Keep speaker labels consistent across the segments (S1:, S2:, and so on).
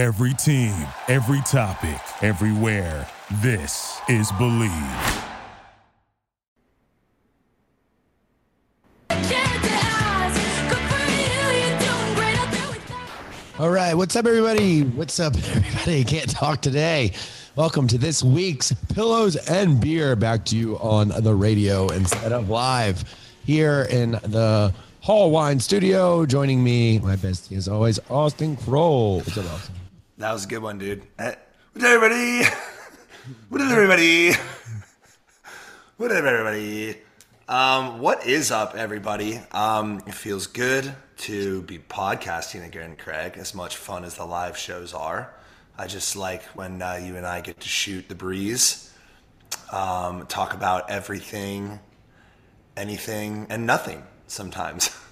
S1: Every team, every topic, everywhere. This is Bleav.
S2: All right, what's up, everybody? What's up, everybody? Can't talk today. Welcome to this week's Pillows and Beer. Back to you on the radio instead of live here in the Hall Wine Studio. Joining me, my bestie as always, Austen Kroll. What's up, Austen?
S3: That was a good one, dude. Uh, What up, everybody? What up, everybody? What up, everybody? Um, what is up, everybody? Um, it feels good to be podcasting again, Craig. As much fun as the live shows are, I just like when uh, you and I get to shoot the breeze, um, talk about everything, anything, and nothing. Sometimes.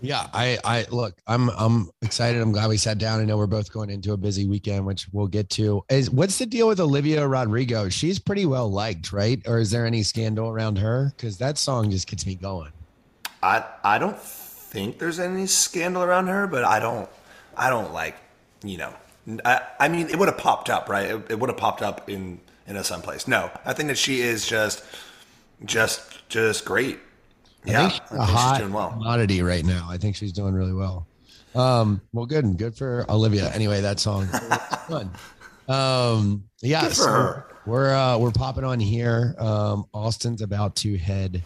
S2: Yeah, I, I look, I'm, I'm excited. I'm glad we sat down. I know we're both going into a busy weekend, which we'll get to. Is what's the deal with Olivia Rodrigo? She's pretty well liked, right? Or is there any scandal around her? Because that song just gets me going.
S3: I I don't think there's any scandal around her, but I don't I don't like you know I, I mean it would have popped up right it, it would have popped up in in a someplace. No, I think that she is just just just great. Yeah,
S2: I think she's a hot commodity right now. I think she's doing really well. Um, well, good and good for Olivia. Anyway, that song fun. Um, yeah,
S3: Good for
S2: so
S3: her.
S2: we're uh, we're popping on here. Um, Austen's about to head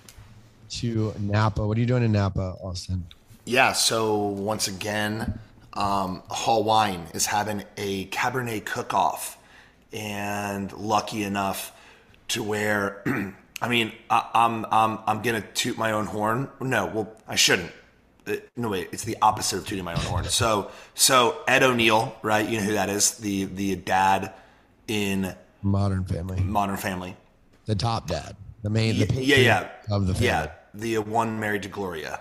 S2: to Napa. What are you doing in Napa, Austen?
S3: Yeah, so once again, um, Hall Wine is having a Cabernet cook-off, and lucky enough to where, I mean, I, I'm I'm I'm gonna toot my own horn. No, well, I shouldn't. Uh, No wait, it's the opposite of tooting my own horn. So so Ed O'Neill, right? You know who that is? The the dad in
S2: Modern Family,
S3: Modern Family.
S2: the top dad, the main, the
S3: yeah, yeah,
S2: of the family.
S3: Yeah, the one married to Gloria.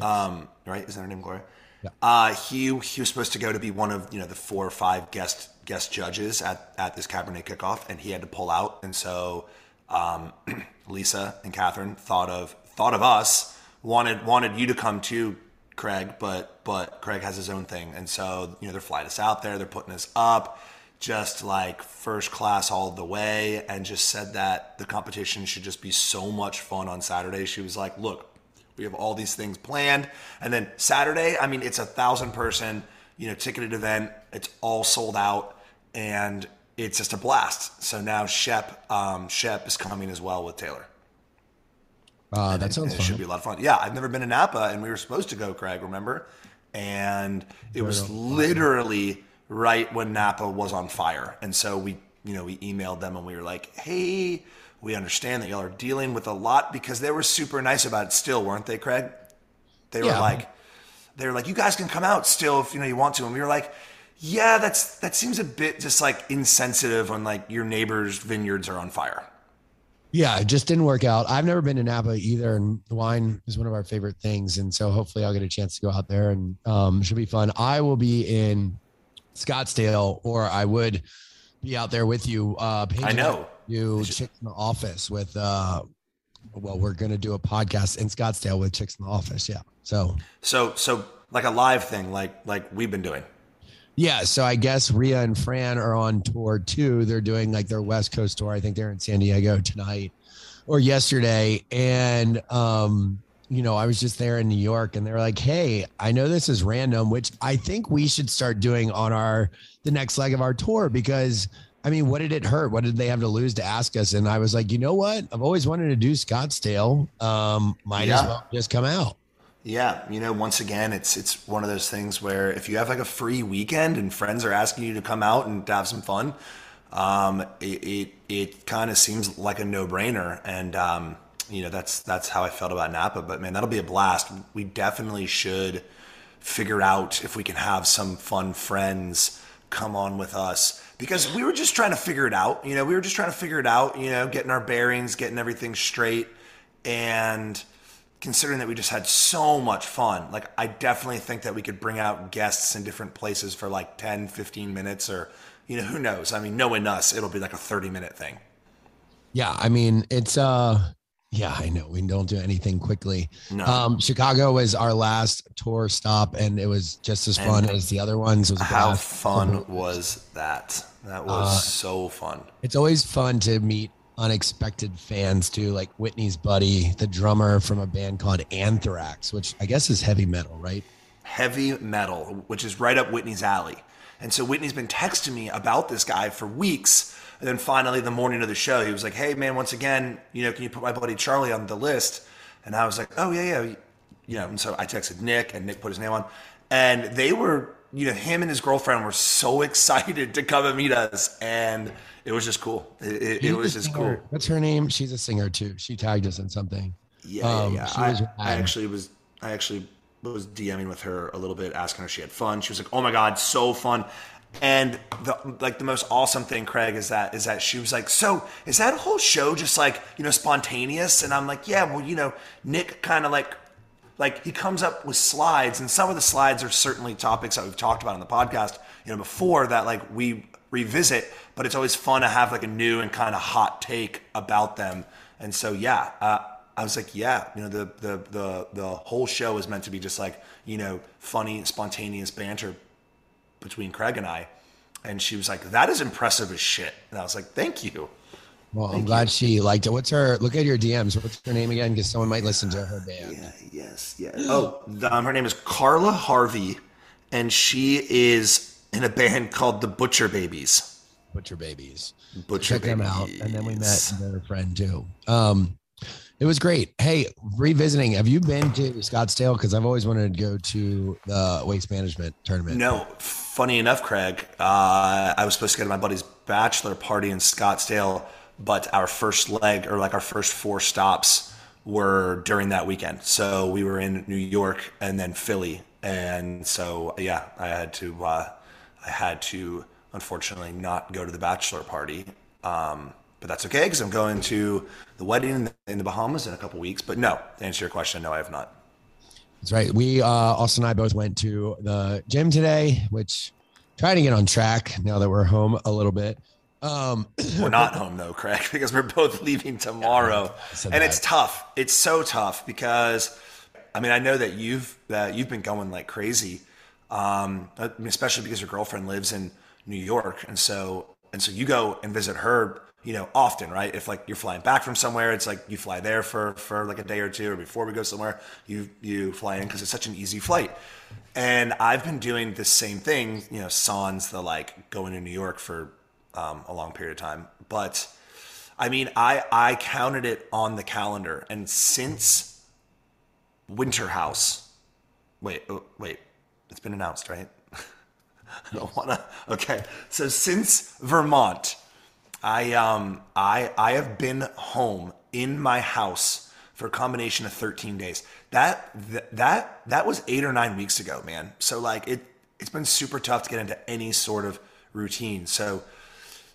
S3: Um, right? Is that her name, Gloria?
S2: Yeah.
S3: Uh, he he was supposed to go to be one of you know the four or five guest guest judges at at this Cabernet kickoff, and he had to pull out. And so um, Lisa and Catherine thought of thought of us wanted wanted you to come too, Craig, but but Craig has his own thing, and so you know they're flying us out there, they're putting us up, just like first class all the way, and just said that the competition should just be so much fun on Saturday. She was like, look. We have all these things planned, and then Saturday. I mean, it's a thousand person, you know, ticketed event. It's all sold out, and it's just a blast. So now Shep, um, Shep is coming as well with Taylor.
S2: Uh, that sounds
S3: it should be a lot of fun. Yeah, I've never been to Napa, and we were supposed to go, Craig. Remember? And it was literally right when Napa was on fire, and so we, you know, we emailed them and we were like, "Hey, we understand that y'all are dealing with a lot because they were super nice about it. Still, weren't they, Craig? They were
S2: Yeah.
S3: like, they were like, you guys can come out still if you know you want to, and we were like. Yeah, that's that seems a bit just like insensitive when like your neighbors' vineyards are on fire.
S2: Yeah, it just didn't work out. I've never been to Napa either, and wine is one of our favorite things. And so hopefully I'll get a chance to go out there and um, it should be fun. I will be in Scottsdale, or I would be out there with you. Uh,
S3: I know.
S2: Do Chicks in the Office with, uh, well, we're to do a podcast in Scottsdale with Chicks in the Office. Yeah. So,
S3: So so like a live thing, like like we've been doing.
S2: Yeah. So I guess Ria and Fran are on tour too. They're doing like their West Coast tour. I think they're in San Diego tonight or yesterday. And, um, you know, I was just there in New York and they're like, Hey, I know this is random, which I think we should start doing on our, the next leg of our tour because I mean, what did it hurt? What did they have to lose to ask us? And I was like, you know what? I've always wanted to do Scottsdale. Um, might as well just come out.
S3: Yeah, you know, once again, it's it's one of those things where if you have like a free weekend and friends are asking you to come out and have some fun, um, it it, it kind of seems like a no brainer, and um, you know that's that's how I felt about Napa. But man, that'll be a blast. We definitely should figure out if we can have some fun friends come on with us because we were just trying to figure it out. You know, we were just trying to figure it out. You know, getting our bearings, getting everything straight, and considering that we just had so much fun like i definitely think that we could bring out guests in different places for like 10 15 minutes or you know who knows i mean knowing us it'll be like a 30 minute thing
S2: Yeah, I mean, it's uh Yeah, I know. We don't do anything quickly.
S3: No.
S2: Um, Chicago was our last tour stop, and it was just as fun
S3: And
S2: as the other ones. It was
S3: How fun was that? That was
S2: Uh,
S3: so fun.
S2: It's always fun to meet unexpected fans too, like Whitney's buddy, the drummer from a band called Anthrax, which I guess is heavy metal, right?
S3: heavy metal, which is right up Whitney's alley. And so Whitney's been texting me about this guy for weeks. And then finally, the morning of the show, he was like, "Hey, man, once again, you know, can you put my buddy Charlie on the list?" And I was like, "Oh yeah, yeah." You know, and so I texted Nick, and Nick put his name on, and they were, you know, him and his girlfriend were so excited to come and meet us, and it was just cool. It, it, it was just cool.
S2: What's her name? She's a singer too. She tagged us in something.
S3: Yeah,
S2: Um,
S3: yeah,
S2: she
S3: yeah.
S2: was
S3: I, I actually was. I actually was DMing with her a little bit, asking her if she had fun. She was like, "Oh my god, so fun!" And the like the most awesome thing, Craig, is that is that she was like, "So is that whole show just like you know spontaneous?" And I'm like, "Yeah, well, you know, Nick kind of like." Like he comes up with slides, and some of the slides are certainly topics that we've talked about on the podcast, you know, before that like we revisit. But it's always fun to have like a new and kind of hot take about them. And so yeah, uh, I was like, yeah, you know, the the the the whole show is meant to be just like you know funny, spontaneous banter between Craig and I. And she was like, that is impressive as shit. And I was like, thank you.
S2: Well, I'm glad she liked it. What's her? Look at your DMs. What's her name again? Because someone might listen to her band.
S3: Yeah, yes, yes. Oh, the, um, her name is Carla Harvey, and she is in a band called the Butcher Babies.
S2: Butcher Babies.
S3: Butcher
S2: Check them out. And then we met
S3: Babies.
S2: their friend too. Um, it was great. Hey, revisiting. Have you been to Scottsdale? Because I've always wanted to go to the waste management tournament.
S3: No, funny enough, Craig, uh, I was supposed to go to my buddy's bachelor party in Scottsdale, but our first leg or like our first four stops were during that weekend. So we were in New York and then Philly, and so yeah, I had to uh, I had to unfortunately not go to the bachelor party. Um, but that's okay because I'm going to the wedding in the, in the Bahamas in a couple weeks. But no, to answer your question, no, I have not.
S2: That's right. We, uh, Austin and I both went to the gym today, which trying to get on track now that we're home a little bit. Um,
S3: We're not home though, Craig, because we're both leaving tomorrow, and
S2: that.
S3: it's tough. It's so tough because, I mean, I know that you've that you've been going like crazy, um, especially because your girlfriend lives in New York, and so and so you go and visit her, you know, often, right? If like you're flying back from somewhere, it's like you fly there for for like a day or two, or before we go somewhere, you you fly in because it's such an easy flight. And I've been doing the same thing, you know, sans the like going to New York for um, a long period of time. But I mean, I I counted it on the calendar, and since Winter House, wait, oh, wait, it's been announced, right? I don't wanna. Okay, so since Vermont, I um I I have been home in my house for a combination of 13 days. That th- that that was 8 or 9 weeks ago, man. So like it it's been super tough to get into any sort of routine. So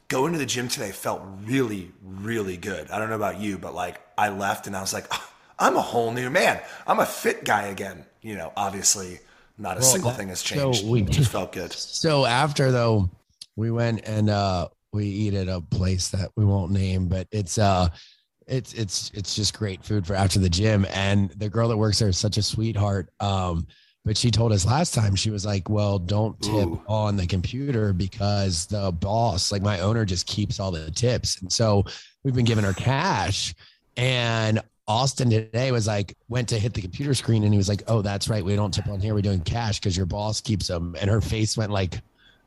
S3: going to the gym today felt really really good. I don't know about you, but like I left and I was like "Oh, I'm a whole new man. I'm a fit guy again. You know, obviously not a single
S2: that-
S3: thing has
S2: so
S3: changed.
S2: we-
S3: it just felt good.
S2: so after though, we went and uh, we eat at a place that we won't name, but it's uh, it's it's it's just great food for after the gym. And the girl that works there is such a sweetheart. Um, but she told us last time she was like, "Well, don't tip
S3: Ooh.
S2: on the computer because the boss, like my owner, just keeps all the tips." And so we've been giving her cash, and Austen today was like, went to hit the computer screen, and he was like, "Oh, that's right, we don't tip on here. We're doing cash because your boss keeps them." And her face went like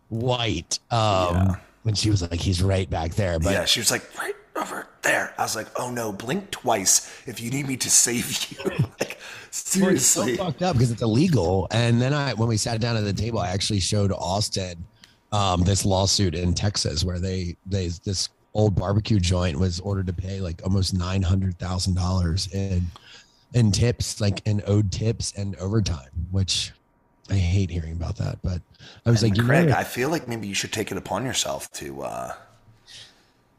S2: white. Um,
S3: Yeah.
S2: and she was like, "He's right back there." But
S3: yeah, she was like, right over there. I was like, oh no, blink twice if you need me to save you. like,
S2: it's so fucked up because it's illegal. And then I, when we sat down at the table, I actually showed Austen um, this lawsuit in Texas where they, they, this old barbecue joint was ordered to pay like almost nine hundred thousand dollars in, in tips, like in owed tips and overtime, which I hate hearing about that. But I was
S3: And
S2: like, you
S3: Craig,
S2: know,
S3: I feel like maybe you should take it upon yourself to. uh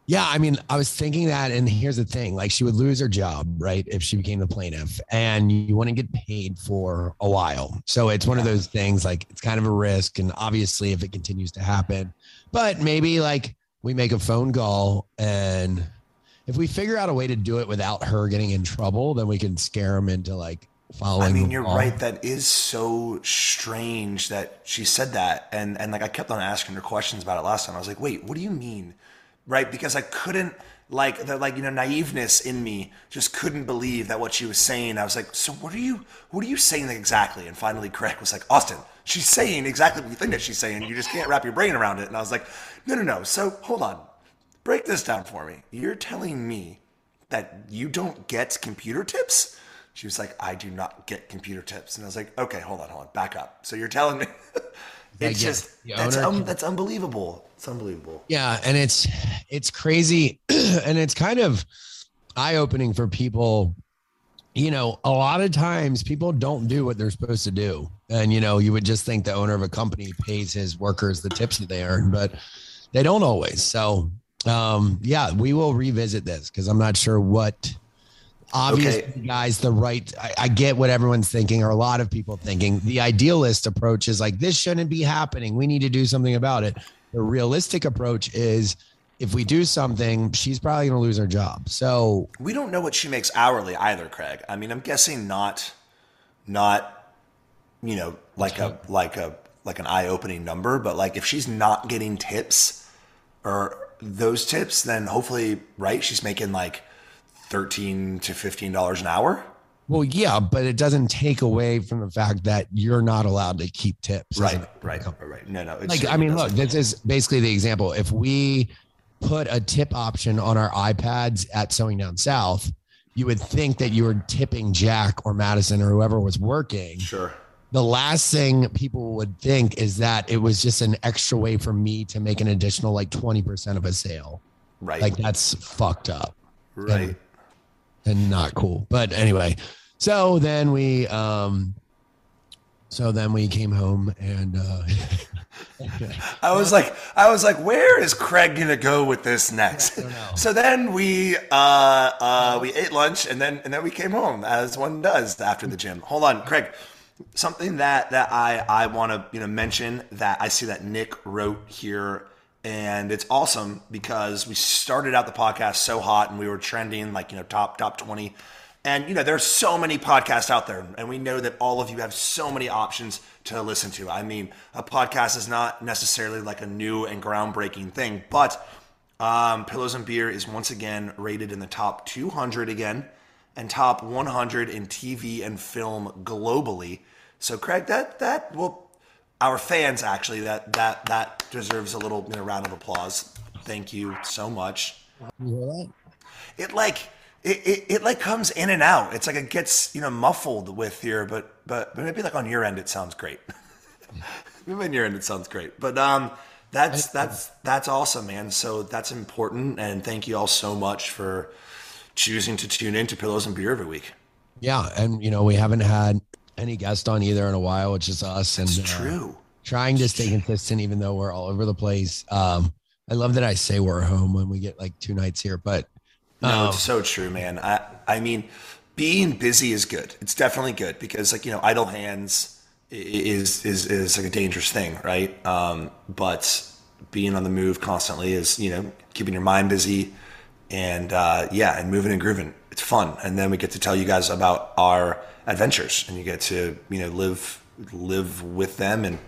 S2: Yeah, I mean, I was thinking that, and here's the thing: like, she would lose her job, right, if she became the plaintiff, and you want to get paid for a while. So it's one of those things. Like, it's kind of a risk, and obviously, if it continues to happen, but maybe like we make a phone call and if we figure out a way to do it without her getting in trouble, then we can scare them into like following.
S3: I mean, you're right. That is so strange that she said that, and and like I kept on asking her questions about it last time. I was like, wait, what do you mean? Right? Because I couldn't like the like you know naiveness in me just couldn't believe that what she was saying. I was like, so what are you what are you saying exactly? And finally, Craig was like, Austen, she's saying exactly what you think that she's saying. You just can't wrap your brain around it. And I was like, no, no, no. So hold on, break this down for me. You're telling me that you don't get computer tips? She was like, I do not get computer tips. And I was like, okay, hold on, hold on, back up. So you're telling me it's just that's um, that's unbelievable. It's unbelievable.
S2: Yeah, and it's it's crazy and it's kind of eye-opening for people. You know, a lot of times people don't do what they're supposed to do. And you know, you would just think the owner of a company pays his workers the tips that they earn, but they don't always. So, um yeah, we will revisit this cuz I'm not sure what obviously
S3: Okay.
S2: guys the right I, I get what everyone's thinking or a lot of people thinking the idealist approach is like this shouldn't be happening we need to do something about it the realistic approach is if we do something she's probably going to lose her job so
S3: We don't know what she makes hourly either, Craig. I mean, I'm guessing not, not, you know, like a like a like an eye-opening number, but like if she's not getting tips or those tips, then hopefully, right, she's making like thirteen to fifteen dollars an hour.
S2: well yeah but it doesn't take away from the fact that you're not allowed to keep tips
S3: Right, right, right, right. No, no.
S2: like I mean, look, this is basically the example. If we put a tip option on our iPads at Sewing Down South, you would think that you were tipping Jack or Madison or whoever was working.
S3: sure.
S2: The last thing people would think is that it was just an extra way for me to make an additional like 20% of a sale.
S3: Right,
S2: Like that's fucked up
S3: right.
S2: and not cool. But anyway, so then we um so then we came home and uh
S3: I was like, I was like, where is Craig gonna go with this next? So then we uh, uh, we ate lunch and then and then we came home as one does after the gym. Hold on, Craig. Something that that I I want to you know mention that I see that Nick wrote here. And it's awesome because we started out the podcast so hot and we were trending like, you know, top, top 20. And, you know, there's so many podcasts out there, and we know that all of you have so many options to listen to. I mean, a podcast is not necessarily like a new and groundbreaking thing, but um, Pillows and Beer is once again rated in the top 200 again and top 100 in TV and film globally. So, Craig, that, that will, our fans actually, that, that, that deserves a little you know, round of applause. Thank you so much it like it, it, it like comes in and out. It's like it gets you know muffled with your but but but maybe like on your end it sounds great. maybe on your end it sounds great. But um that's that's that's awesome, man. So that's important and thank you all so much for choosing to tune in to Pillows and Beer every week.
S2: Yeah, and you know we haven't had any guest on either in a while. It's just us and
S3: It's
S2: uh,
S3: true.
S2: trying to stay consistent, even though we're all over the place. Um, I love that I say we're home when we get like two nights here, but
S3: No,
S2: um,
S3: it's so true, man. I I mean, being busy is good. It's definitely good because like you know, idle hands is is is like a dangerous thing, right? Um, but being on the move constantly is you know keeping your mind busy and uh, yeah, and moving and grooving. It's fun, and then we get to tell you guys about our adventures, and you get to you know live live with them and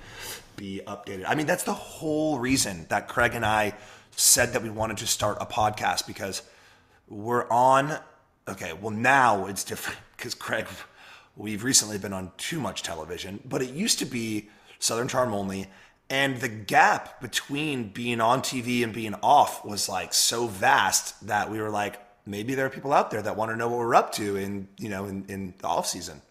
S3: be updated. I mean, that's the whole reason that Craig and I said that we wanted to start a podcast because we're on. Okay, well now it's different because Craig, we've recently been on too much television, but it used to be Southern Charm only, and the gap between being on TV and being off was like so vast that we were like, maybe there are people out there that want to know what we're up to in you know in, in the off season.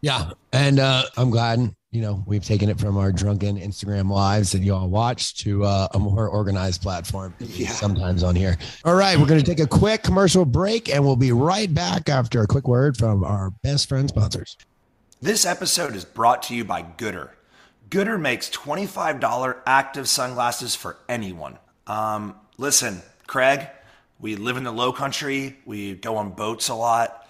S2: yeah, and uh, I'm glad you know we've taken it from our drunken Instagram lives that you all watch to uh, a more organized platform.
S3: Yeah.
S2: Sometimes on here. All right, we're going to take a quick commercial break, and we'll be right back after a quick word from our best friend sponsors.
S3: This episode is brought to you by Goodr. Goodr makes $25 active sunglasses for anyone. Um, listen, Craig, we live in the low country, we go on boats a lot,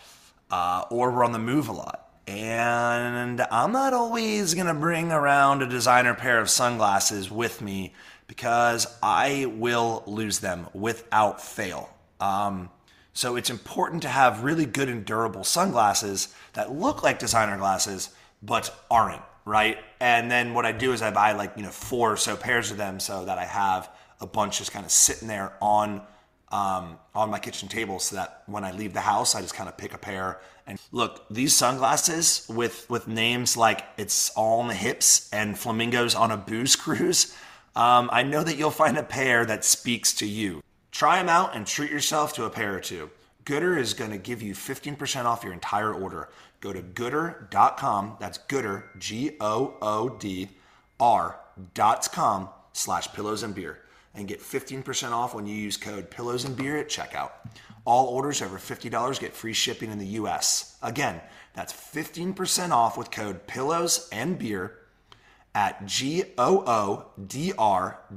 S3: uh, or we're on the move a lot. And I'm not always going to bring around a designer pair of sunglasses with me because I will lose them without fail. Um, so it's important to have really good and durable sunglasses that look like designer glasses but aren't, right? And then what I do is I buy like, you know, four or so pairs of them so that I have a bunch just kind of sitting there on um, on my kitchen table so that when I leave the house, I just kind of pick a pair. And look, these sunglasses with with names like it's all on the hips and flamingos on a booze cruise. Um, I know that you'll find a pair that speaks to you. Try them out and treat yourself to a pair or two. Goodr is going to give you 15% off your entire order. Go to goodr.com. That's goodr. G O O D R.com slash pillows and beer and get 15% off when you use code pillows and beer at checkout. All orders over $50 get free shipping in the US. Again, that's 15% off with code pillows and beer at G-O-O-D-R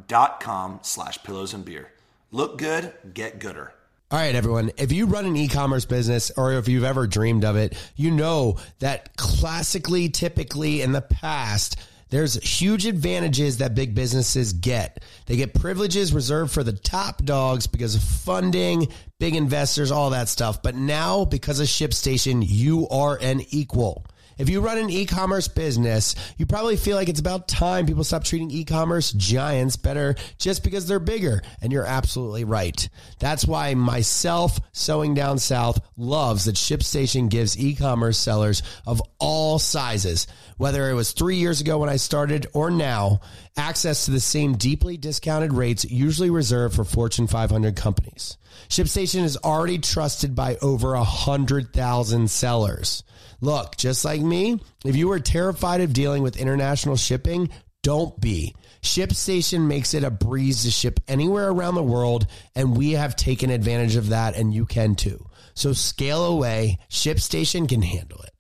S3: dot com slash pillows and beer. Look good, get gooder.
S2: All right, everyone. If you run an e-commerce business or if you've ever dreamed of it, you know that classically, typically in the past, there's huge advantages that big businesses get. They get privileges reserved for the top dogs because of funding, big investors, all that stuff. But now, because of ShipStation, you are an equal. If you run an e-commerce business, you probably feel like it's about time people stop treating e-commerce giants better just because they're bigger. And you're absolutely right. That's why myself, Sewing Down South, loves that ShipStation gives e-commerce sellers of all sizes, whether it was three years ago when I started or now, access to the same deeply discounted rates usually reserved for Fortune 500 companies. ShipStation is already trusted by over a hundred thousand sellers. Look, just like me, if you are terrified of dealing with international shipping, don't be. ShipStation makes it a breeze to ship anywhere around the world, and we have taken advantage of that, and you can too. So scale away. ShipStation can handle it.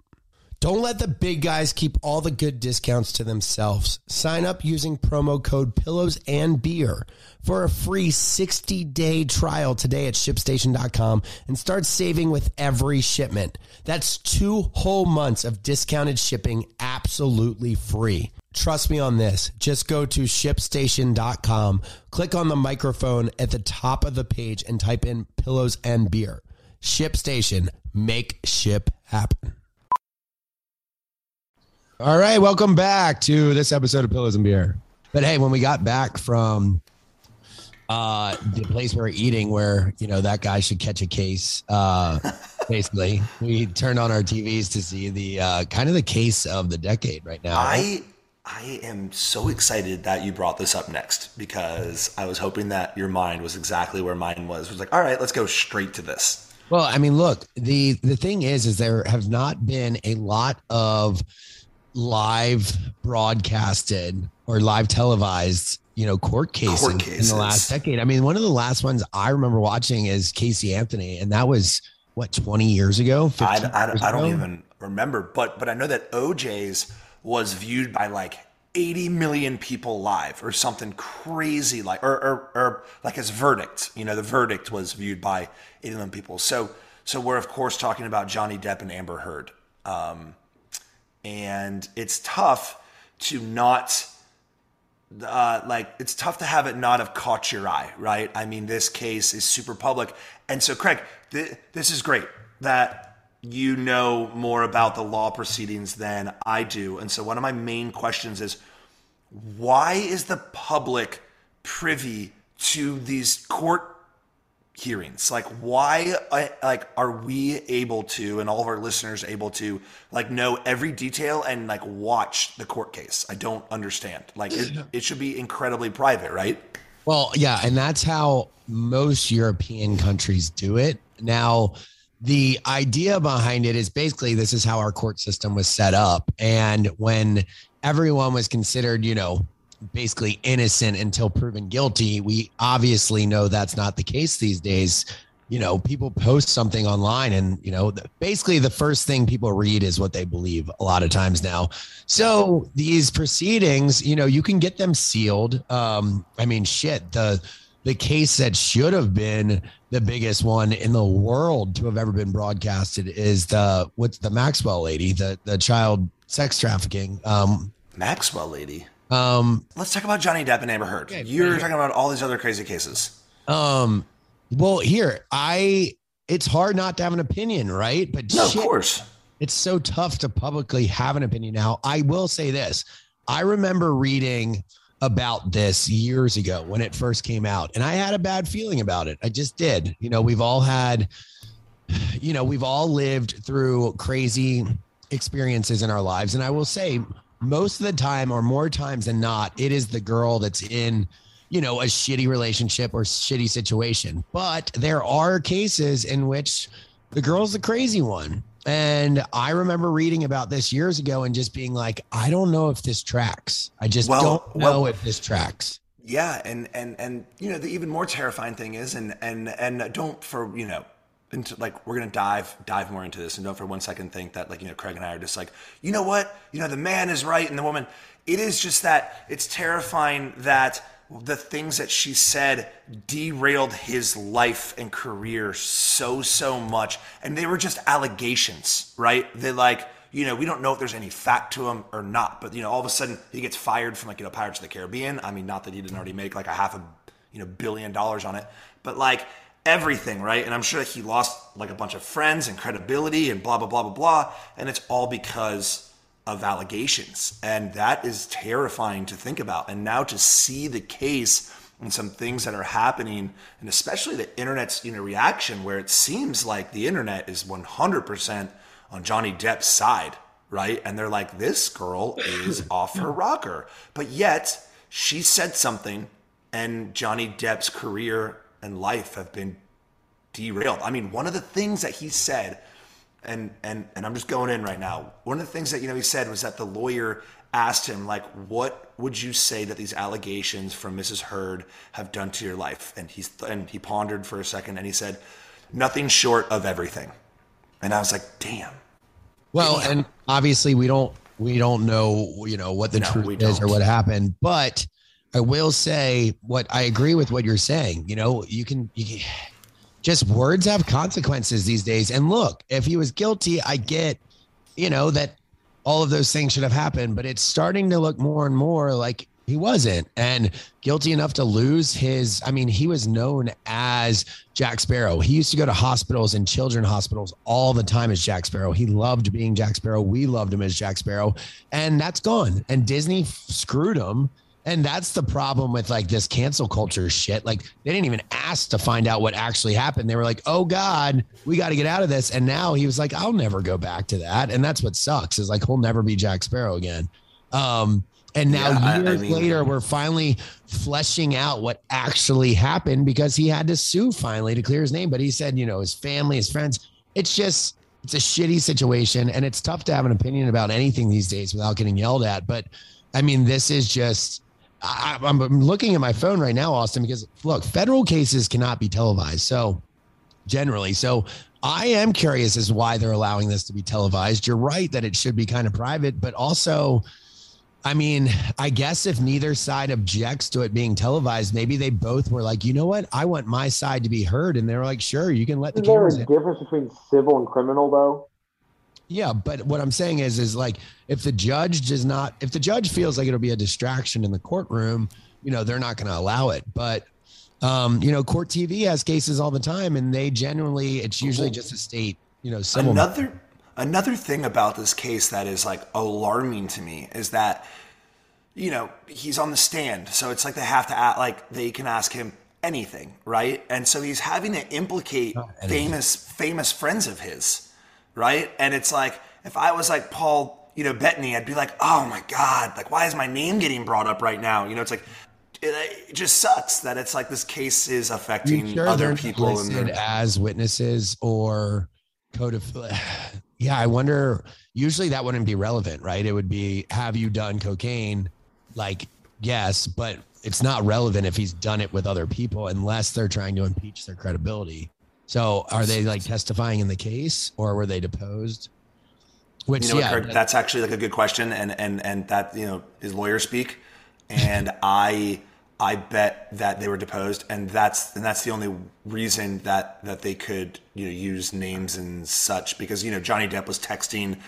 S2: Don't let the big guys keep all the good discounts to themselves. Sign up using promo code pillows and beer for a free 60 day trial today at shipstation.com and start saving with every shipment. That's two whole months of discounted shipping absolutely free. Trust me on this. Just go to shipstation.com, click on the microphone at the top of the page and type in pillows and beer. ShipStation, make ship happen. All right, welcome back to this episode of Pillows and Beer. But hey, when we got back from uh the place we were eating where, you know, that guy should catch a case, uh basically, we turned on our TVs to see the uh kind of the case of the decade right now.
S3: I I am so excited that you brought this up next because I was hoping that your mind was exactly where mine was. It was like, all right, let's go straight to this.
S2: Well, I mean, look, the the thing is is there have not been a lot of live broadcasted or live televised, you know, court cases,
S3: Court
S2: in the last decade. I mean, one of the last ones I remember watching is Casey Anthony, and that was what 20 years ago.
S3: I, I,
S2: years
S3: I don't
S2: ago?
S3: even remember, but but I know that OJ's was viewed by like 80 million people live or something crazy like or, or, or like his verdict. You know, the verdict was viewed by 80 million people. So so we're of course talking about Johnny Depp and Amber Heard. Um, and it's tough to not uh, like it's tough to have it not have caught your eye, right? I mean, this case is super public, and so Craig, th- this is great that you know more about the law proceedings than I do, and so one of my main questions is why is the public privy to these court hearings? Like why uh, like are we able to and all of our listeners able to like know every detail and like watch the court case? I don't understand. Like it, it should be incredibly private right?
S2: Well, yeah, and that's how most European countries do it. Now, the idea behind it is basically this is how our court system was set up. And when everyone was considered, you know, basically innocent until proven guilty, we obviously know that's not the case these days. You know, people post something online and, you know, basically the first thing people read is what they believe a lot of times now. So these proceedings, you know, you can get them sealed. Um, I mean, shit, the the case that should have been the biggest one in the world to have ever been broadcasted is the what's the Maxwell lady, the the child sex trafficking. Um,
S3: maxwell lady
S2: um,
S3: let's talk about johnny depp and amber heard you're talking about all these other crazy cases
S2: um, Well, here, I it's hard not to have an opinion, right? But
S3: no,
S2: shit,
S3: of course.
S2: It's so tough to publicly have an opinion now. I will say this. I remember reading about this years ago when it first came out, and I had a bad feeling about it. I just did. You know, we've all had, you know, we've all lived through crazy experiences in our lives. And I will say, most of the time, or more times than not, it is the girl that's in you know, a shitty relationship or shitty situation. But there are cases in which the girl's the crazy one. And I remember reading about this years ago and just being like, I don't know if this tracks. I just well, don't know well, if this tracks.
S3: Yeah, and and and you know the even more terrifying thing is, and and and don't for you know into like we're gonna dive dive more into this and don't for one second think that like you know Craig and I are just like you know what? You know the man is right and the woman. It is just that it's terrifying that the things that she said derailed his life and career so so much. And they were just allegations right? They like you know we don't know if there's any fact to them or not but you know all of a sudden he gets fired from like you know pirates of the caribbean. I mean not that he didn't already make like a half a you know billion dollars on it but like everything right and i'm sure that he lost like a bunch of friends and credibility and blah blah blah blah blah and it's all because of allegations. And that is terrifying to think about. And now to see the case and some things that are happening, and especially the internet's you know reaction, where it seems like the internet is 100% on Johnny Depp's side, right? And they're like, this girl is off her rocker. But yet she said something, and Johnny Depp's career and life have been derailed. I mean, one of the things that he said and and and I'm just going in right now. One of the things that you know he said was that the lawyer asked him like, "What would you say that these allegations from Mrs. Heard have done to your life?" And he's and he pondered for a second and he said, "Nothing short of everything." And I was like, "Damn."
S2: Well, damn. and obviously we don't we don't know you know what the no, truth is or what happened, but I will say what I agree with what you're saying. You know, you can you can just words have consequences these days. And look, if he was guilty, I get, you know, that all of those things should have happened, but it's starting to look more and more like he wasn't. And guilty enough to lose his i mean he was known as jack sparrow. He used to go to hospitals and children hospitals all the time as jack sparrow. He loved being jack sparrow. We loved him as jack sparrow. And that's gone. And disney screwed him and that's the problem with like this cancel culture shit. Like they didn't even ask to find out what actually happened. They were like, "Oh God, we got to get out of this." And now he was like, "I'll never go back to that." And that's what sucks is like he'll never be Jack Sparrow again. Um, and now yeah, years I, I mean, later, we're finally fleshing out what actually happened because he had to sue finally to clear his name. But he said, you know, his family, his friends. It's just it's a shitty situation, and it's tough to have an opinion about anything these days without getting yelled at. But I mean, this is just I, am looking at my phone right now, Austen, because look, federal cases cannot be televised. So generally, so I am curious as why they're allowing this to be televised. You're right that it should be kind of private, but also, I mean, I guess if neither side objects to it being televised, maybe they both were like, you know what, I want my side to be heard, and they're like, sure, you can let the.
S4: Is there a in. difference between civil and criminal, though?
S2: Yeah, but what I'm saying is, is like if the judge does not, if the judge feels like it'll be a distraction in the courtroom, you know, they're not going to allow it. But um, you know, court TV has cases all the time, and they generally, it's usually just a state, you know, civil.
S3: Another another thing about this case that is like alarming to me is that you know he's on the stand, so it's like they have to act like they can ask him anything, right? And so he's having to implicate famous famous friends of his right? And it's like if I was like Paul, you know, Bettany, I'd be like, oh my god, like why is my name getting brought up right now? You know, it's like it, it just sucks that it's like this case is affecting sure other people
S2: listed as witnesses or code of. Yeah, I wonder. Usually that wouldn't be relevant, right? It would be, have you done cocaine? Like, yes, but it's not relevant if he's done it with other people unless they're trying to impeach their credibility. So are they like testifying in the case or were they deposed?
S3: Which, you know, yeah, Kirk, that's actually like a good question. And, and, and that, you know, is lawyer speak. And I, I bet that they were deposed and that's, and that's the only reason that, that they could, you know, use names and such because, you know, Johnny Depp was texting,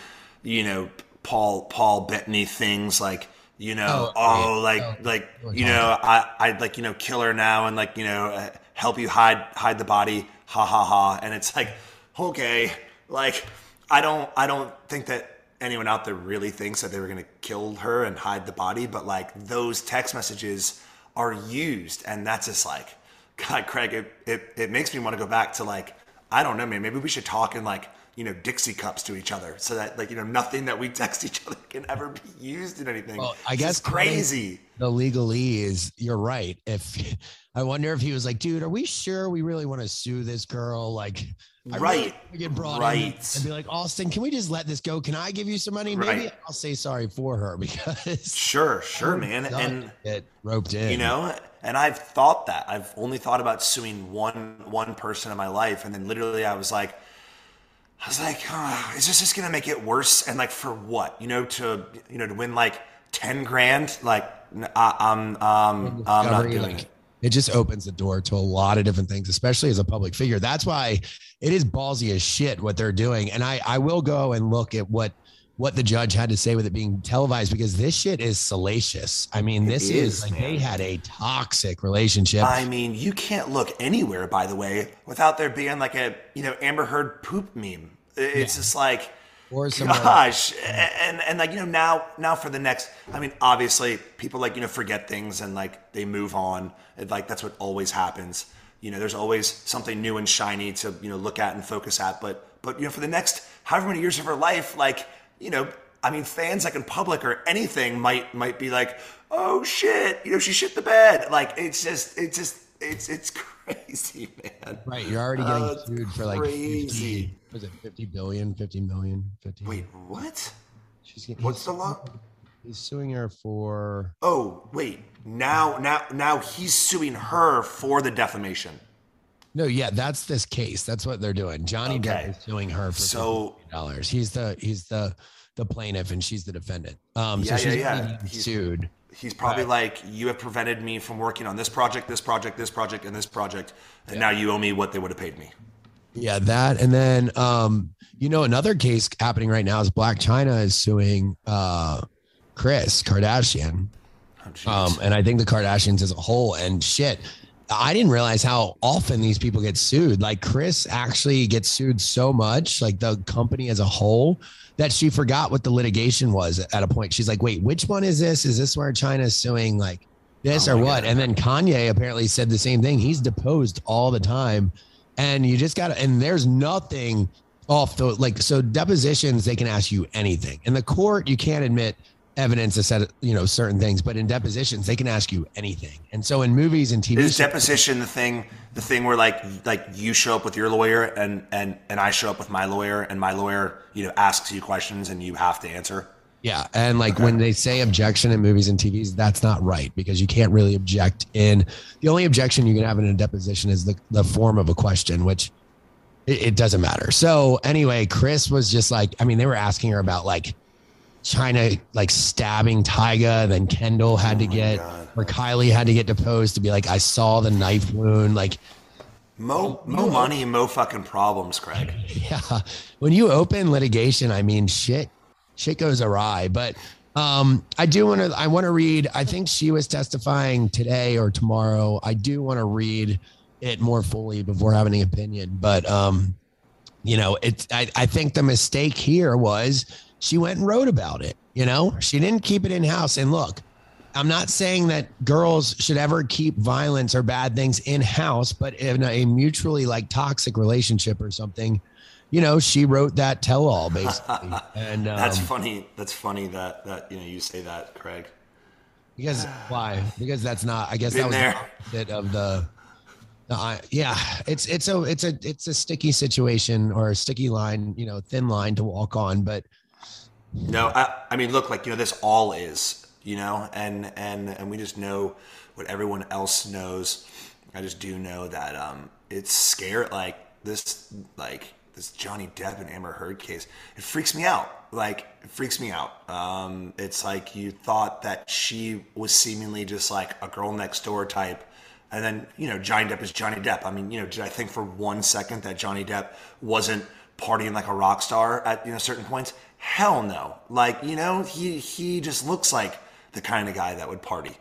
S3: you know, Paul, Paul Bettany things like, you know, oh, oh like, oh, like, you know, I, I'd like, you know, kill her now and like, you know, uh, help you hide hide the body, ha ha ha. And it's like, okay, like I don't I don't think that anyone out there really thinks that they were gonna kill her and hide the body, but like those text messages are used, and that's just like, God, Craig, it it, it makes me want to go back to like, I don't know, man, maybe we should talk in like you know Dixie cups to each other, so that like you know nothing that we text each other can ever be used in anything.
S2: Well, I guess
S3: just crazy.
S2: The legalese, you're right. If I wonder if he was like, dude, are we sure we really want to sue this girl? Like, I
S3: Right.
S2: wanna get brought in
S3: Right.
S2: and be like, Austen, can we just let this go? Can I give you some money? Maybe
S3: Right.
S2: I'll say sorry for her because
S3: Sure, sure, man, and
S2: get roped in.
S3: you know and i've thought that i've only thought about suing one one person in my life and then literally i was like i was like oh, is this just gonna make it worse and like for what you know to you know to win like 10 grand like I, am um i'm not doing
S2: like,
S3: it
S2: it just opens the door to a lot of different things, especially as a public figure. That's why it is ballsy as shit what they're doing. And I, I will go and look at what what the judge had to say with it being televised because this shit is salacious. I mean, this
S3: is,
S2: is, like
S3: man.
S2: they had a toxic relationship.
S3: I mean, you can't look anywhere, by the way, without there being like a you know Amber Heard poop meme. It's just like,
S2: or some
S3: gosh, and and like you know now now for the next. I mean, obviously people like you know forget things and like they move on. And, like that's what always happens. You know, there's always something new and shiny to you know look at and focus at. But but you know for the next however many years of her life, like you know. I mean, fans like in public or anything might might be like, "Oh shit!" You know, she shit the bed. Like it's just, it's just, it's it's crazy, man.
S2: right. You're already getting
S3: oh, it's
S2: sued for like
S3: crazy.
S2: 50, was it 50 billion, 50 million, 50?
S3: Wait, what?
S2: she's getting,
S3: What's the law?
S2: he's suing her for
S3: Oh, wait. Now, now, now he's suing her for the defamation.
S2: No, yeah, that's this case. That's what they're doing. Johnny
S3: Okay.
S2: Depp is suing her for
S3: So-
S2: dollars. He's the he's the the plaintiff and she's the defendant. Um,
S3: Yeah,
S2: so she's
S3: yeah, yeah. He's-
S2: sued.
S3: He's probably
S2: Right.
S3: like, "You have prevented me from working on this project, this project, this project, and this project, and now you owe me what they would have paid me."
S2: Yeah, that and then um, you know, another case happening right now is Blac Chyna is suing uh Kris Kardashian.
S3: Oh.
S2: Um, and I think the Kardashians as a whole and shit. I didn't realize how often these people get sued. Like Kris actually gets sued so much, like the company as a whole, that she forgot what the litigation was at a point. She's like, wait, which one is this? Is this where Chyna's suing like this
S3: Oh
S2: or what?
S3: God.
S2: And then Kanye apparently said the same thing. He's deposed all the time. And you just got to, and there's nothing off the, like, so depositions, they can ask you anything. In the court, you can't admit evidence to set you know certain things but in depositions they can ask you anything and so in movies and tv
S3: Is
S2: shows,
S3: deposition the thing? The thing where like like you show up with your lawyer and and and I show up with my lawyer and my lawyer you know asks you questions and you have to answer.
S2: Yeah and like when they say objection in movies and tvs that's not right because you can't really object in the only objection you can have in a deposition is the, the form of a question which it, it doesn't matter so anyway kris was just like i mean they were asking her about like chyna like stabbing tyga then kendall had to
S3: Oh my
S2: get
S3: God.
S2: or kylie had to get deposed to be like i saw the knife wound like
S3: Mo mo money, mo fucking problems, Craig.
S2: yeah when you open litigation i mean shit shit goes awry. But um i do want to i want to read i think she was testifying today or tomorrow. I do want to read it more fully before having an opinion. But um you know it's I, I think the mistake here was she went and wrote about it you know? She didn't keep it in house and look i'm not saying that girls should ever keep violence or bad things in house but in a mutually like toxic relationship or something you know she wrote that tell all basically and um,
S3: That's funny. That's funny that that you know you say that, Craig.
S2: because why because that's not i guess
S3: Been
S2: that was
S3: there.
S2: the opposite of the the I yeah it's it's a it's a it's a sticky situation or a sticky line you know thin line to walk on but
S3: No, I, I mean, look, like you know, this all is, you know, and and and we just know what everyone else knows. I just do know that um, it's scary. Like this, like this Johnny Depp and Amber Heard case, it freaks me out. Like it freaks me out. Um, it's like you thought that she was seemingly just like a girl next door type. And then, you know, Johnny Depp is Johnny Depp. I mean, you know, did I think for one second that Johnny Depp wasn't partying like a rock star at you know certain points? Hell no. Like you know, he he just looks like the kind of guy that would party.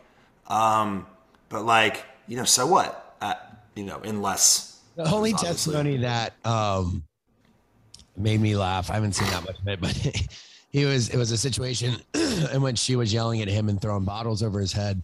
S3: Um, but like you know, so what? Uh, you know, unless
S2: The only testimony that um made me laugh. I haven't seen that much of it, but he was it was a situation and when she was yelling at him and throwing bottles over his head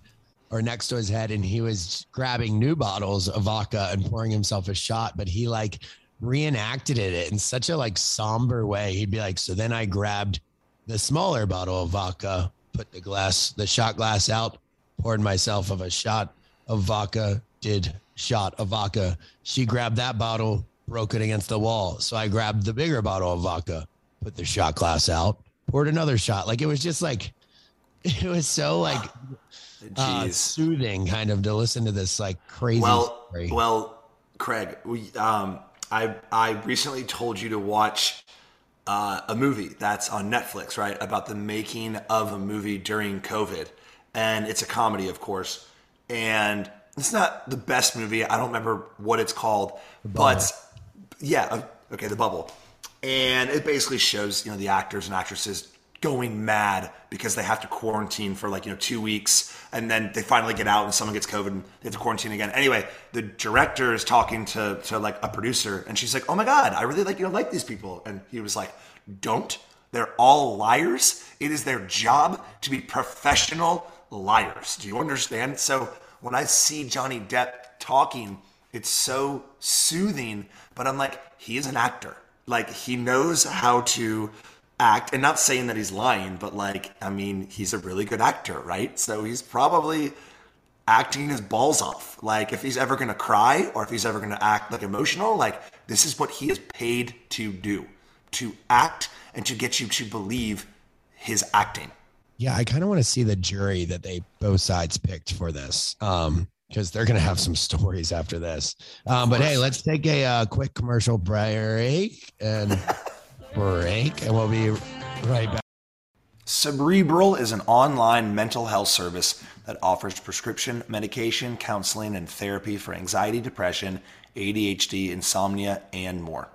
S2: or next to his head, and he was grabbing new bottles of vodka and pouring himself a shot, but he like reenacted it in such a like somber way. He'd be like, So then I grabbed the smaller bottle of vodka, put the glass, the shot glass out, poured myself of a shot of vodka, did shot of vodka. She grabbed that bottle, broke it against the wall. So I grabbed the bigger bottle of vodka, put the shot glass out, poured another shot. Like it was just like, it was so like uh, soothing kind of to listen to this like crazy
S3: well,
S2: story.
S3: well, Craig, we, um, I I recently told you to watch uh, a movie that's on Netflix, right, about the making of a movie during COVID, and it's a comedy, of course, and it's not the best movie. I don't remember what it's called, but yeah, okay, the bubble, and it basically shows you know the actors and actresses going mad because they have to quarantine for like you know two weeks and then they finally get out and someone gets covid and they have to quarantine again. Anyway the director is talking to to like a producer and she's like oh my god i really like you know like these people. And he was like don't. They're all liars. It is their job to be professional liars. Do you understand? So when i see johnny depp talking it's so soothing but i'm like he is an actor. Like he knows how to act. And not saying that he's lying but like i mean he's a really good actor right? So he's probably acting his balls off. Like if he's ever gonna cry or if he's ever gonna act like emotional like this is what he is paid to do. To act and to get you to believe his acting.
S2: Yeah, I kind of want to see the jury that they both sides picked for this. Um, because they're gonna have some stories after this. Um, but hey, let's take a uh, quick commercial break and break, and we'll be right back.
S3: Cerebral is an online mental health service that offers prescription medication, counseling, and therapy for anxiety, depression, ADHD, insomnia, and more.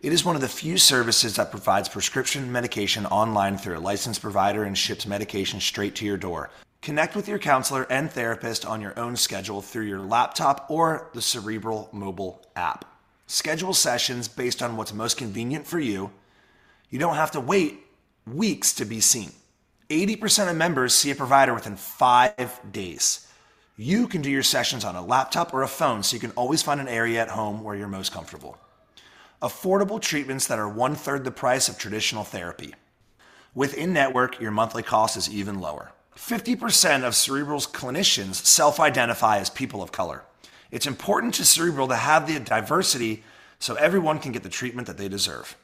S3: It is one of the few services that provides prescription medication online through a licensed provider and ships medication straight to your door. Connect with your counselor and therapist on your own schedule through your laptop or the Cerebral mobile app. Schedule sessions based on what's most convenient for you. You don't have to wait weeks to be seen. 80% of members see a provider within five days. You can do your sessions on a laptop or a phone so you can always find an area at home where you're most comfortable. Affordable treatments that are one third the price of traditional therapy. Within network, your monthly cost is even lower. 50% of Cerebral's clinicians self identify as people of color. It's important to Cerebral to have the diversity so everyone can get the treatment that they deserve.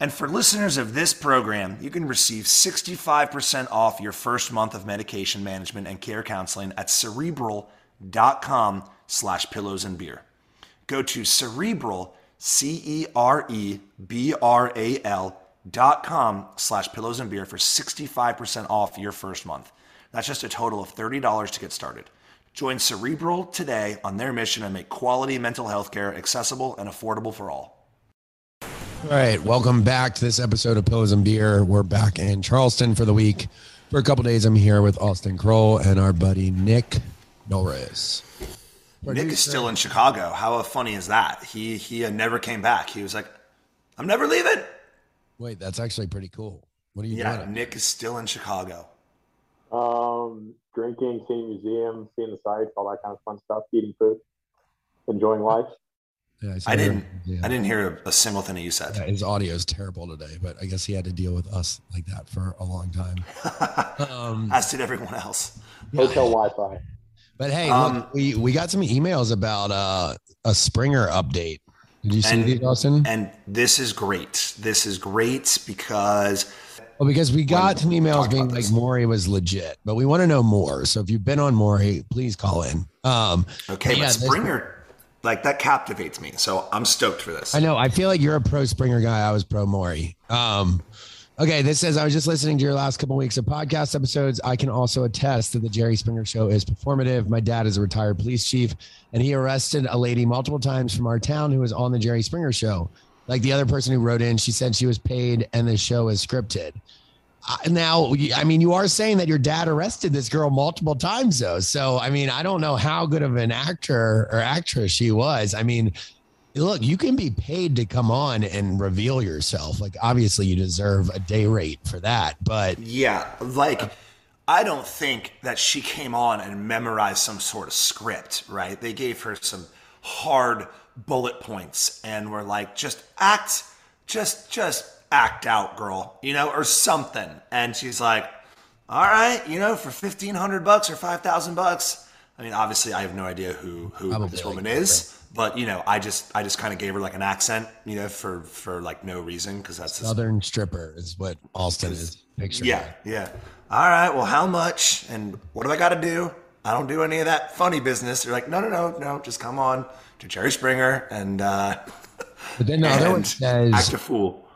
S3: And for listeners of this program, you can receive 65% off your first month of medication management and care counseling at cerebral.com slash pillows and beer. Go to cerebral, E C-E-R-E-B-R-A-L dot com slash pillows and beer for 65% off your first month. That's just a total of $30 to get started. Join Cerebral today on their mission to make quality mental health care accessible and affordable for all.
S2: All right, welcome back to this episode of Pillows and Beer. We're back in Charleston for the week. For a couple days, I'm here with Austen Kroll and our buddy Nick Norris.
S3: Nick is still in Chicago. How funny is that? He he never came back. He was like, "I'm never leaving."
S2: Wait, that's actually pretty cool. What are you
S3: Yeah,
S2: doing?
S3: Nick is still in Chicago.
S4: Um, drinking, seeing museums, seeing the sights, all that kind of fun stuff, eating food, enjoying life.
S2: Yeah, saw
S3: I didn't
S2: yeah.
S3: I didn't hear a, a single thing that you said.
S2: Yeah, his audio is terrible today, but I guess he had to deal with us like that for a long time. Um,
S3: As did everyone else.
S4: Hotel Wi-Fi.
S2: but hey,
S3: Um,
S2: look, we we got some emails about uh, a Springer update. Did you see
S3: And-
S2: these, Austen?
S3: And this is great. This is great because
S2: Well, because we got some emails being like. Maury was legit, but we want to know more. So if you've been on Maury, please call in. Um,
S3: okay,
S2: Yeah,
S3: but
S2: this-
S3: Springer like that captivates me. So I'm stoked for this.
S2: I know. I feel like you're a pro Springer guy. I was pro Maury. Um, okay, this says I was just listening to your last couple weeks of podcast episodes. I can also attest that the Jerry Springer show is performative. My dad is a retired police chief, and he arrested a lady multiple times from our town who was on the Jerry Springer show. Like the other person who wrote in, she said she was paid and the show is scripted.
S5: Uh, now, I mean, you are saying that your dad arrested this girl multiple times, though. So, I mean, I don't know how good of an actor or actress she was. I mean, look, you can be paid to come on and reveal yourself. Like, obviously, you deserve a day rate for that. But
S3: yeah, like, I don't think that she came on and memorized some sort of script, right? They gave her some hard bullet points and were like, just act, just, just act out, girl, you know, or something. And she's like, all right, you know, for 1500 bucks or 5000 bucks. I mean, obviously I have no idea who, who Probably this woman like is, but you know, I just, I just kind of gave her like an accent, you know, for, for like no reason. Cause that's
S5: Southern stripper is what Austen is picturing.
S3: Yeah. Yeah. All right. Well, how much and what do I got to do? I don't do any of that funny business. They're like, no, no, no, no, just come on to Jerry Springer and, uh,
S5: but then the other one says,
S3: act a fool.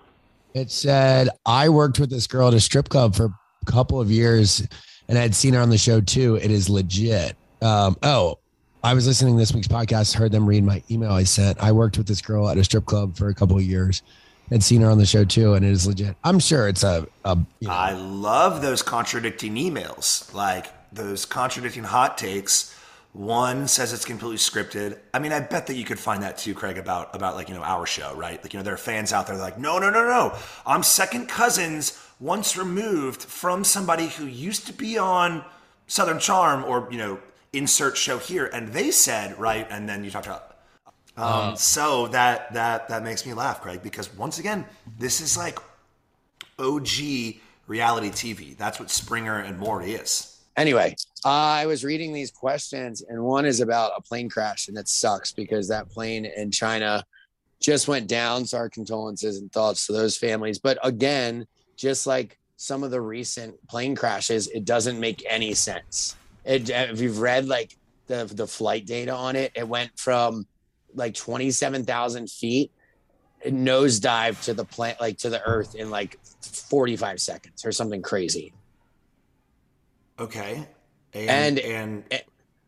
S5: It said, I worked with this girl at a strip club for a couple of years and I'd seen her on the show too. It is legit. Um, oh, I was listening this week's podcast, heard them read my email I sent. I worked with this girl at a strip club for a couple of years. I'd seen her on the show too, and it is legit. I'm sure it's a. a
S3: you know. I love those contradicting emails, like those contradicting hot takes one says it's completely scripted. I mean, I bet that you could find that too, Craig, about about like you know our show, right? Like you know, there are fans out there like, no, no, no, no, I'm second cousins once removed from somebody who used to be on Southern Charm or you know insert show here, and they said right, and then you talked about. Um, uh, so that that that makes me laugh, Craig, because once again, this is like OG reality TV. That's what Springer and Maury is.
S2: Anyway, I was reading these questions, and one is about a plane crash, and it sucks because that plane in China just went down. So our condolences and thoughts to those families. But again, just like some of the recent plane crashes, it doesn't make any sense. It, uh, if you've read like the the flight data on it, it went from like twenty seven thousand feet nosedive to the plant like to the earth in like 45 seconds or something crazy
S3: Okay. And and, and, and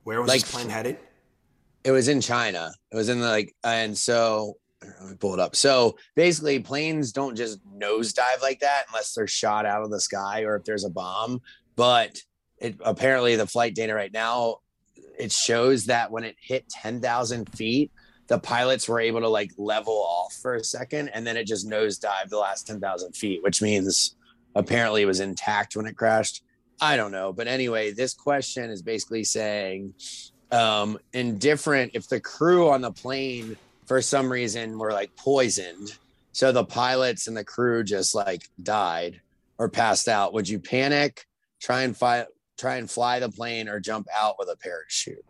S3: where was like, this plane headed?
S2: It was in China. It was in the like, and so let me pull it up. So basically, planes don't just nosedive like that unless they're shot out of the sky or if there's a bomb. But it apparently the flight data right now it shows that when it hit ten thousand feet, the pilots were able to like level off for a second, and then it just nosedived the last ten thousand feet, which means apparently it was intact when it crashed. I don't know. But anyway, this question is basically saying um, indifferent if the crew on the plane for some reason were like poisoned. So the pilots and the crew just like died or passed out. Would you panic, try and fly, try and fly the plane, or jump out with a parachute?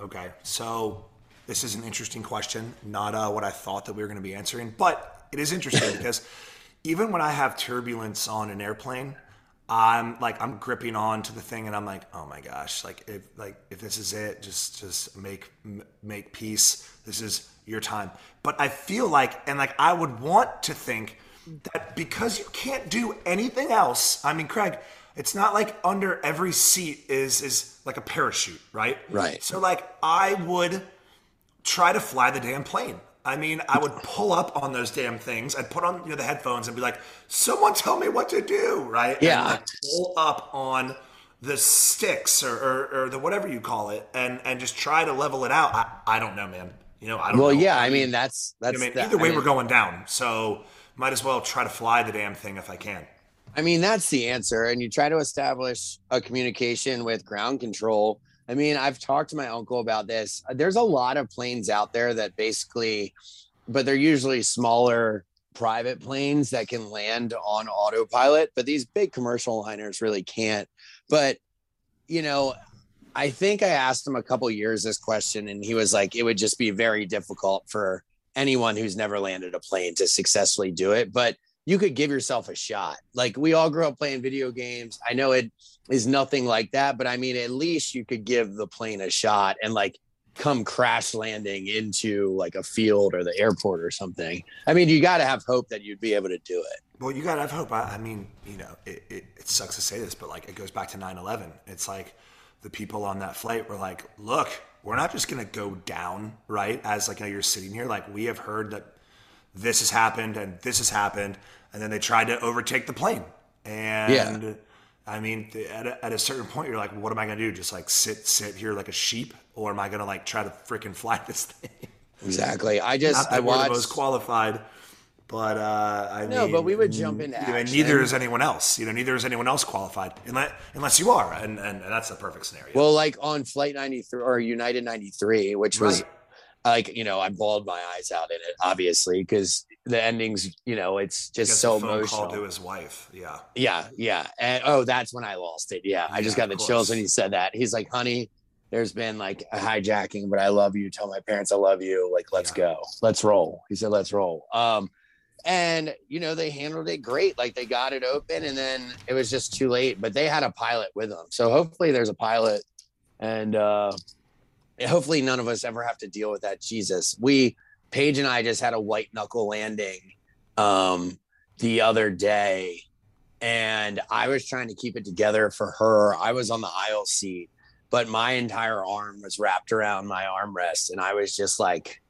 S3: Okay, so this is an interesting question. Not uh, what I thought that we were going to be answering, but it is interesting because even when I have turbulence on an airplane, I'm like I'm gripping on to the thing and I'm like, oh my gosh, like if like if this is it, just just make make peace. This is your time. But I feel like and like I would want to think that because you can't do anything else. I mean, Craig, it's not like under every seat is is like a parachute, right?
S2: Right.
S3: So like I would try to fly the damn plane. I mean, I would pull up on those damn things. I'd put on you know the headphones and be like, "Someone tell me what to do!" Right?
S2: Yeah.
S3: And pull up on the sticks or, or, or, the whatever you call it, and and just try to level it out. I, I don't know, man. You know, I don't.
S2: Well,
S3: know.
S2: yeah. I mean, that's that's.
S3: I mean, either way, I mean, we're going down. So might as well try to fly the damn thing if I can.
S2: I mean, that's the answer. And you try to establish a communication with ground control I mean, I've talked to my uncle about this. There's a lot of planes out there that basically, but they're usually smaller private planes that can land on autopilot, but these big commercial liners really can't. But, you know, I think I asked him a couple years this question, and he was like, it would just be very difficult for anyone who's never landed a plane to successfully do it. But you could give yourself a shot. Like we all grew up playing video games. I know it is nothing like that, but I mean, at least you could give the plane a shot and like come crash landing into like a field or the airport or something. I mean, you got to have hope that you'd be able to do it.
S3: Well, you got to have hope. I, I mean, you know, it, it, it sucks to say this, but like it goes back to 9 11. It's like the people on that flight were like, look, we're not just going to go down, right? As like, you know, you're sitting here, like, we have heard that this has happened and this has happened. And then they tried to overtake the plane. And I mean, at a, at a certain point, you're like, what am I going to do? Just like sit, sit here like a sheep, or am I going to like try to freaking fly this thing?
S2: Exactly. I just
S3: Not that
S2: I watched.
S3: most qualified, but uh, I
S2: No,
S3: mean,
S2: but we would jump into
S3: you know, and neither is anyone else. You know, neither is anyone else qualified, unless unless you are, and and, and that's a perfect scenario.
S2: Well, like on Flight 93 or United 93, which was
S3: Right.
S2: Like, you know, I bawled my eyes out in it, obviously, because the endings, you know, it's just so emotional.
S3: call to his wife. Yeah,
S2: Yeah, yeah. And oh, that's when I lost it. Yeah. I just got the chills when he said that. He's like, honey, there's been like a hijacking, but I love you. Tell my parents I love you. Like, let's
S3: Yeah.
S2: go. Let's roll. He said, let's roll. Um, and you know, they handled it great. Like they got it open and then it was just too late. But they had a pilot with them. So hopefully there's a pilot and uh hopefully none of us ever have to deal with that. Jesus. We Paige and I just had a white knuckle landing um the other day and I was trying to keep it together for her. I was on the aisle seat, but my entire arm was wrapped around my armrest, and I was just like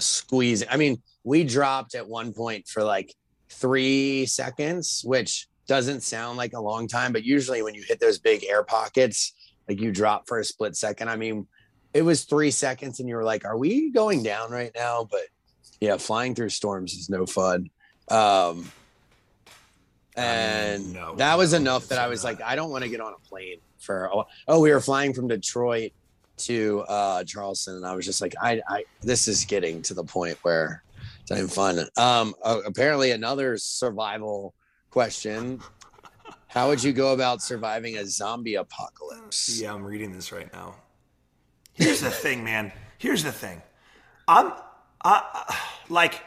S2: squeezing. I mean, we dropped at one point for like three seconds, which doesn't sound like a long time, but usually when you hit those big air pockets, like you drop for a split second. I mean, it was three seconds, and you were like, "Are we going down right now?" But yeah, flying through storms is no fun. Um, and
S3: no,
S2: that was
S3: no,
S2: enough that I was
S3: not.
S2: like, I don't want to get on a plane for. Oh, we were flying from Detroit to uh, Charleston, and I was just like, I, I, this is getting to the point where it's not even fun. Um, uh, apparently, another survival question: How would you go about surviving a zombie apocalypse?
S3: yeah, I'm reading this right now. Here's the thing, man. Here's the thing. I'm, I, like,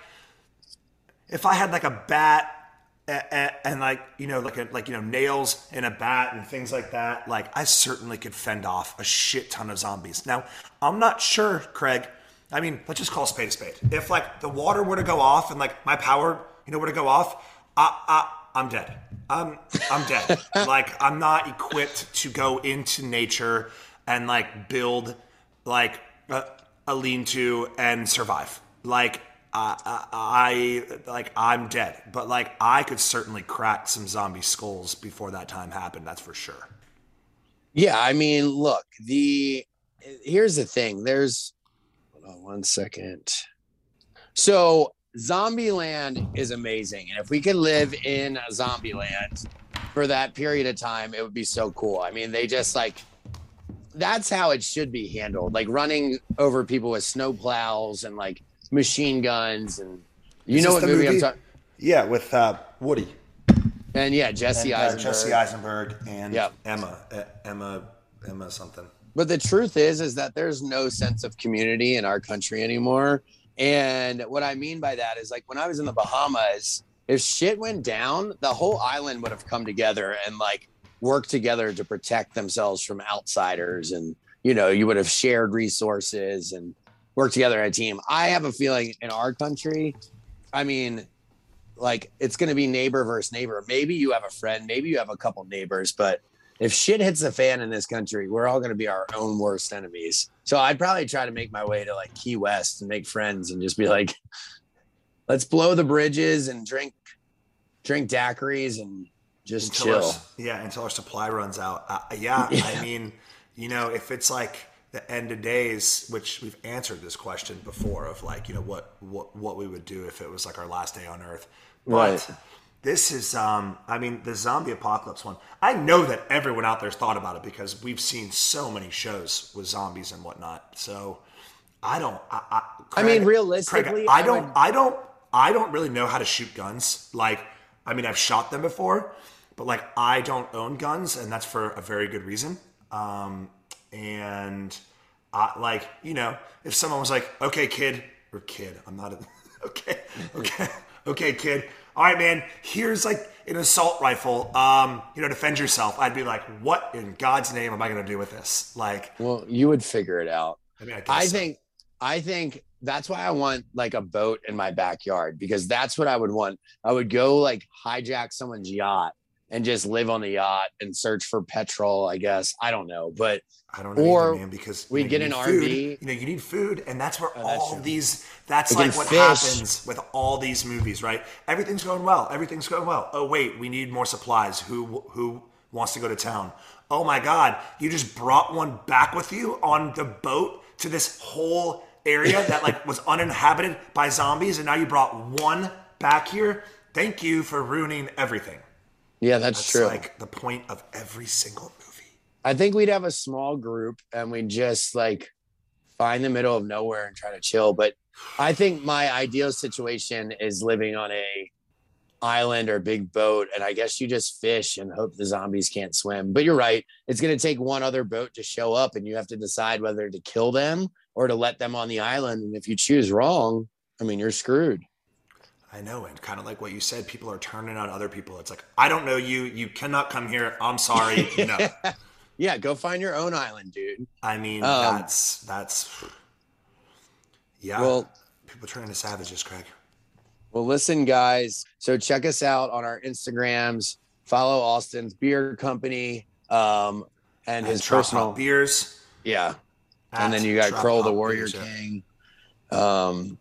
S3: if I had like a bat and, and like you know like a, like you know nails and a bat and things like that like i certainly could fend off a shit ton of zombies now i'm not sure craig i mean let's just call a spade a spade if like the water were to go off and like my power you know were to go off i i i'm dead i'm i'm dead like i'm not equipped to go into nature and like build like a, a lean-to and survive like I, I, I like I'm dead, but like I could certainly crack some zombie skulls before that time happened. That's for sure.
S2: Yeah, I mean, look, the here's the thing. There's hold on one second. So Zombieland is amazing. And if we could live in Zombieland for that period of time, it would be so cool. I mean, they just like that's how it should be handled. Like running over people with snow plows and like machine guns and you
S3: Is
S2: know what
S3: the
S2: movie, I'm
S3: movie?
S2: talking
S3: Yeah, with uh, Woody,
S2: and yeah, Jesse
S3: and, uh,
S2: Eisenberg.
S3: Jesse Eisenberg, and
S2: Yep.
S3: Emma, uh, Emma, Emma something.
S2: But the truth is, is that there's no sense of community in our country anymore. And what I mean by that is like when I was in the Bahamas, if shit went down, the whole island would have come together and like worked together to protect themselves from outsiders. And, you know, you would have shared resources and worked together as a team. I have a feeling in our country, I mean, like it's going to be neighbor versus neighbor. Maybe you have a friend, maybe you have a couple neighbors, but if shit hits the fan in this country, we're all going to be our own worst enemies. So I'd probably try to make my way to like Key West and make friends and just be like, let's blow the bridges and drink, drink daiquiris and just
S3: Until our,
S2: chill.
S3: s- yeah, until our supply runs out. Uh, yeah, I mean, you know, if it's like the end of days, which we've answered this question before of like, you know, what what what we would do if it was like our last day on Earth. But
S2: Right.
S3: this is, um, I mean, the zombie apocalypse one. I know that everyone out there's thought about it because we've seen so many shows with zombies and whatnot. So I don't. I, I,
S2: I mean,
S3: Craig-
S2: realistically,
S3: Craig, I
S2: I
S3: don't.
S2: would-
S3: I don't. I don't really know how to shoot guns. Like, I mean, I've shot them before, but like, I don't own guns, and that's for a very good reason. Um, and I like, you know, if someone was like, "Okay, kid," or "Kid," I'm not. A, okay, okay, okay, kid. All right, man. Here's like an assault rifle. Um, you know, defend yourself. I'd be like, "What in God's name am I going to do with this?" Like,
S2: Well, you would figure it out.
S3: I mean, I,
S2: I
S3: so.
S2: think I think that's why I want like a boat in my backyard because that's what I would want. I would go like hijack someone's yacht and just live on the yacht and search for petrol. I guess I don't know, but
S3: I don't know,
S2: Or
S3: either, man, because
S2: we get an
S3: food.
S2: RV.
S3: You know, you need food, and that's where
S2: Oh, that's
S3: all
S2: true.
S3: these. That's
S2: We
S3: like what
S2: fish.
S3: happens with all these movies, right? Everything's going well. Everything's going well. Oh wait, we need more supplies. Who who wants to go to town? Oh my God, you just brought one back with you on the boat to this whole area that like was uninhabited by zombies, and now you brought one back here. Thank you for ruining everything.
S2: yeah, that's,
S3: That's
S2: true.
S3: like the point of every single movie.
S2: I think we'd have a small group and we'd just like find the middle of nowhere and try to chill. But I think my ideal situation is living on a island or big boat, and I guess you just fish and hope the zombies can't swim. But you're right; it's going to take one other boat to show up, and you have to decide whether to kill them or to let them on the island. And if you choose wrong, I mean, you're screwed.
S3: I know, and kind of like what you said, people are turning on other people. It's like, I don't know you. You cannot come here. I'm sorry. No.
S2: yeah, go find your own island, dude.
S3: I mean,
S2: Um,
S3: that's that's yeah.
S2: Well,
S3: people turning to savages, Craig.
S2: Well, listen, guys. So check us out on our Instagrams. Follow Austen's beer company um, and his personal.
S3: Beers.
S2: Yeah. And then you got Kroll, the Warrior. King. Um,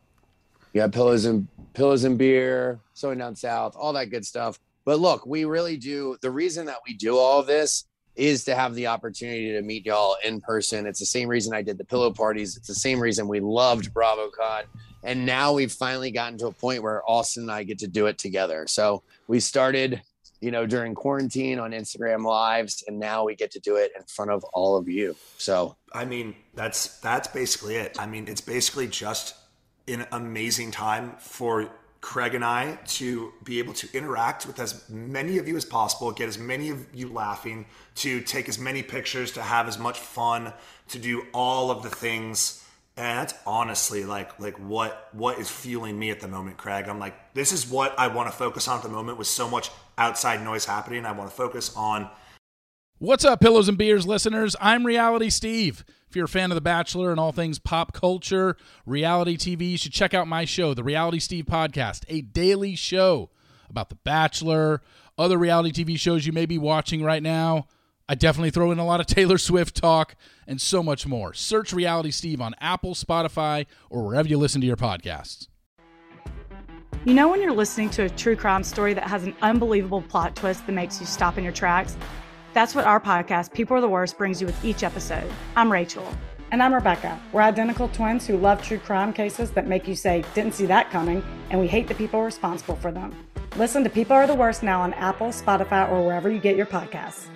S2: you got pillows and pillows and beer, sewing down south, all that good stuff. But look, we really do. The reason that we do all this is to have the opportunity to meet y'all in person. It's the same reason I did the pillow parties. It's the same reason we loved BravoCon. And now we've finally gotten to a point where Austen and I get to do it together. So we started, you know, during quarantine on Instagram lives, and now we get to do it in front of all of you. So
S3: I mean, that's that's basically it. I mean, it's basically just an amazing time for Craig and I to be able to interact with as many of you as possible, get as many of you laughing, to take as many pictures, to have as much fun, to do all of the things. And that's honestly like like what what is fueling me at the moment, Craig. I'm like, this is what I want to focus on at the moment with so much outside noise happening. I want to focus on
S6: What's up, Pillows and Beers listeners? I'm Reality Steve. If you're a fan of The Bachelor and all things pop culture, reality TV, you should check out my show, The Reality Steve Podcast, a daily show about The Bachelor, other reality TV shows you may be watching right now. I definitely throw in a lot of Taylor Swift talk and so much more. Search Reality Steve on Apple, Spotify, or wherever you listen to your podcasts.
S7: You know, when you're listening to a true crime story that has an unbelievable plot twist that makes you stop in your tracks? That's what our podcast, People Are the Worst, brings you with each episode. I'm Rachel.
S8: And I'm Rebecca. We're identical twins who love true crime cases that make you say, didn't see that coming, and we hate the people responsible for them. Listen to People Are the Worst now on Apple, Spotify, or wherever you get your podcasts.